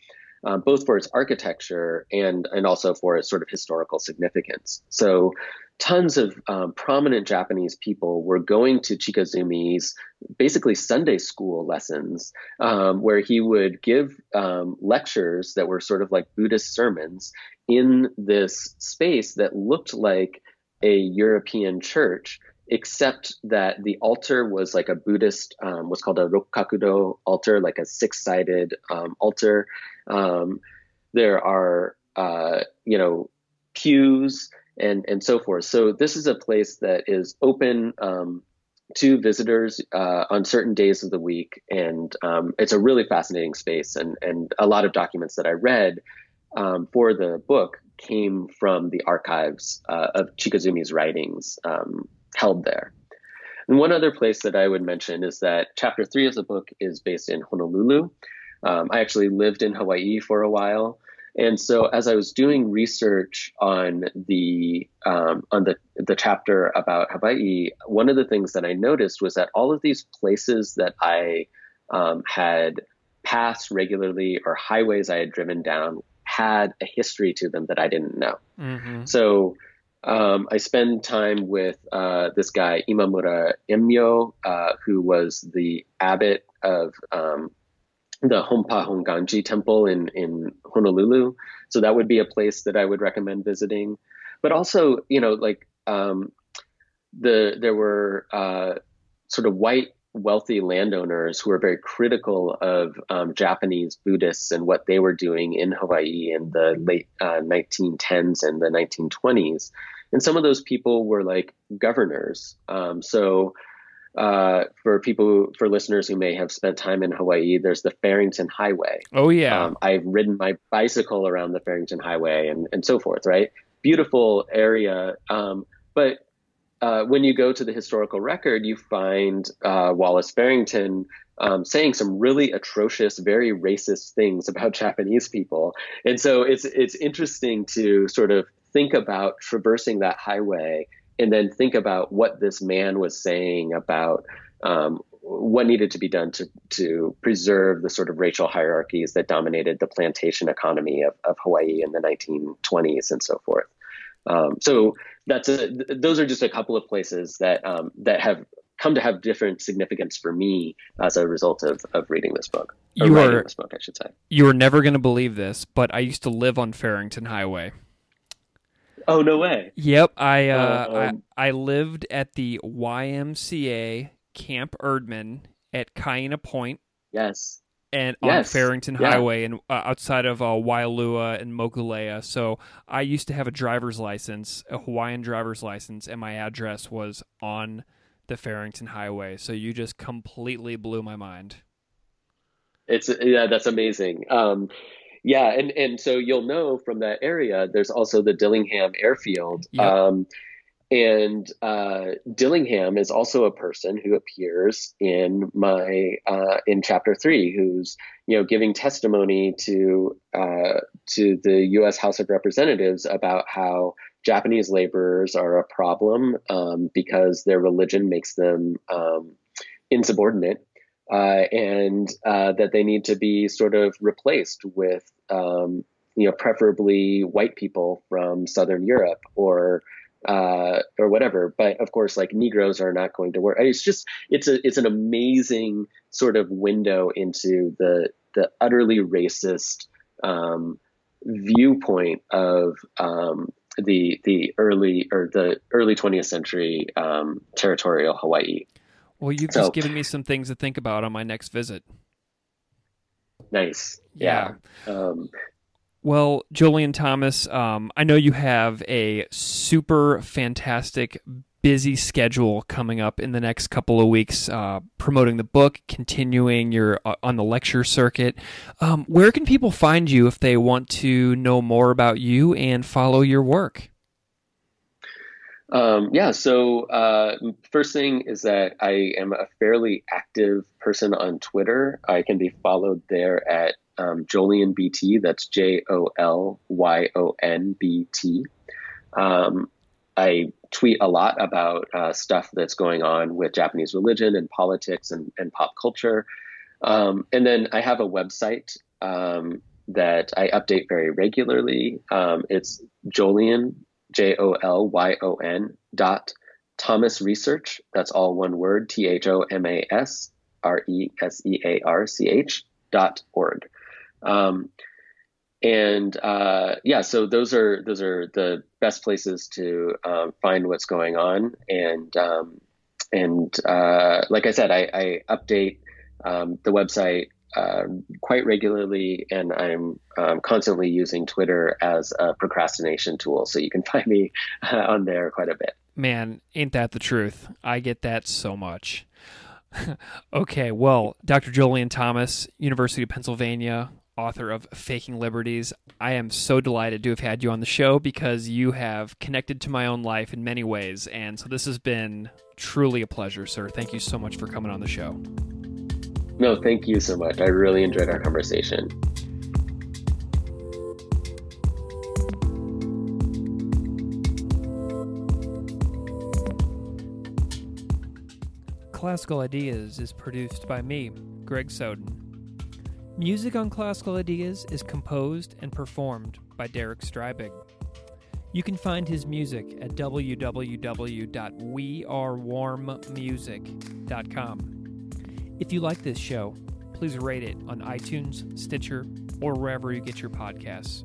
S2: uh, both for its architecture and and also for its sort of historical significance. So tons of um, prominent Japanese people were going to Chikazumi's basically Sunday school lessons, um, where he would give um, lectures that were sort of like Buddhist sermons in this space that looked like a European church, except that the altar was like a Buddhist, um, what's called a Rokkakudo altar, like a six sided um, altar. Um, there are, uh, you know, pews and and so forth. So this is a place that is open um, to visitors uh, on certain days of the week, and um, it's a really fascinating space. And and a lot of documents that I read um, for the book came from the archives uh, of Chikazumi's writings um, held there. And one other place that I would mention is that chapter three of the book is based in Honolulu. Um, I actually lived in Hawaii for a while. And so, as I was doing research on the um, on the the chapter about Hawaii, one of the things that I noticed was that all of these places that I um, had passed regularly or highways I had driven down had a history to them that I didn't know. Mm-hmm. So. Um, I spend time with uh, this guy Imamura Emyo, uh, who was the abbot of um, the Honpa Honganji temple in, in Honolulu. So that would be a place that I would recommend visiting. But also, you know, like um, the there were uh, sort of white wealthy landowners who were very critical of um, Japanese Buddhists and what they were doing in Hawaii in the late uh, 1910s and the 1920s. And some of those people were like governors. Um, so uh, for people, for listeners who may have spent time in Hawaii, there's the Farrington Highway.
S1: Oh yeah,
S2: um, I've ridden my bicycle around the Farrington Highway and and so forth. Right, beautiful area. Um, but uh, when you go to the historical record, you find uh, Wallace Farrington um, saying some really atrocious, very racist things about Japanese people, and so it's it's interesting to sort of think about traversing that highway and then think about what this man was saying about um, what needed to be done to, to preserve the sort of racial hierarchies that dominated the plantation economy of, of Hawaii in the 1920s and so forth. Um, so that's a, those are just a couple of places that um, that have come to have different significance for me as a result of, of reading this book.
S1: you are this book, I should say. You are never going to believe this, but I used to live on Farrington Highway.
S2: Oh no way!
S1: Yep, I uh, uh um, I, I lived at the YMCA Camp Erdman at Kaena Point.
S2: Yes.
S1: And on yes. Farrington yeah. Highway and uh, outside of uh, Waialua and Mokuleia. So I used to have a driver's license, a Hawaiian driver's license, and my address was on the Farrington Highway. So you just completely blew my mind.
S2: It's yeah, that's amazing. Um, yeah, and and so you'll know from that area. There's also the Dillingham Airfield. Um, and uh, Dillingham is also a person who appears in my uh, in chapter three, who's you know giving testimony to uh, to the U.S. House of Representatives about how Japanese laborers are a problem um, because their religion makes them um, insubordinate uh, and uh, that they need to be sort of replaced with um, you know, preferably white people from Southern Europe or uh, or whatever. But of course, like Negroes are not going to work. It's just it's a it's an amazing sort of window into the the utterly racist um, viewpoint of um, the the early or the early 20th century um, territorial Hawaii.
S1: Well, you've so, just given me some things to think about on my next visit.
S2: Nice. Yeah. yeah. Um,
S1: well, Jolyon Thomas, um, I know you have a super fantastic, busy schedule coming up in the next couple of weeks, uh, promoting the book, continuing your uh, on the lecture circuit. Um, where can people find you if they want to know more about you and follow your work?
S2: Um, yeah, so uh, first thing is that I am a fairly active person on Twitter. I can be followed there at um, Jolyon BT. That's J O L Y O N B T. Um, I tweet a lot about uh, stuff that's going on with Japanese religion and politics and, and pop culture. Um, and then I have a website um, that I update very regularly. Um, it's Jolyon, J O L Y O N dot Thomas Research. That's all one word, T H O M A S R E S E A R C H dot org. Um, and uh, yeah, so those are those are the best places to um, find what's going on. And um, and uh, like I said, I, I update um, the website uh, quite regularly, and I'm um, constantly using Twitter as a procrastination tool. So you can find me uh, on there quite a bit.
S1: Man, ain't that the truth? I get that so much. okay, well, Dr. Jolyon Thomas, University of Pennsylvania, author of Faking Liberties. I am so delighted to have had you on the show because you have connected to my own life in many ways. And so this has been truly a pleasure, sir. Thank you so much for coming on the show.
S2: No, thank you so much. I really enjoyed our conversation.
S1: Classical Ideas is produced by me, Greg Soden. Music on Classical Ideas is composed and performed by Derek Strybig. You can find his music at www.wearewarmmusic.com. If you like this show, please rate it on iTunes, Stitcher, or wherever you get your podcasts.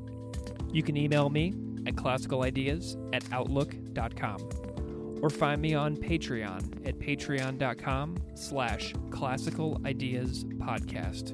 S1: You can email me at classicalideas at outlook.com or find me on Patreon at patreon.com slash classical ideas podcast.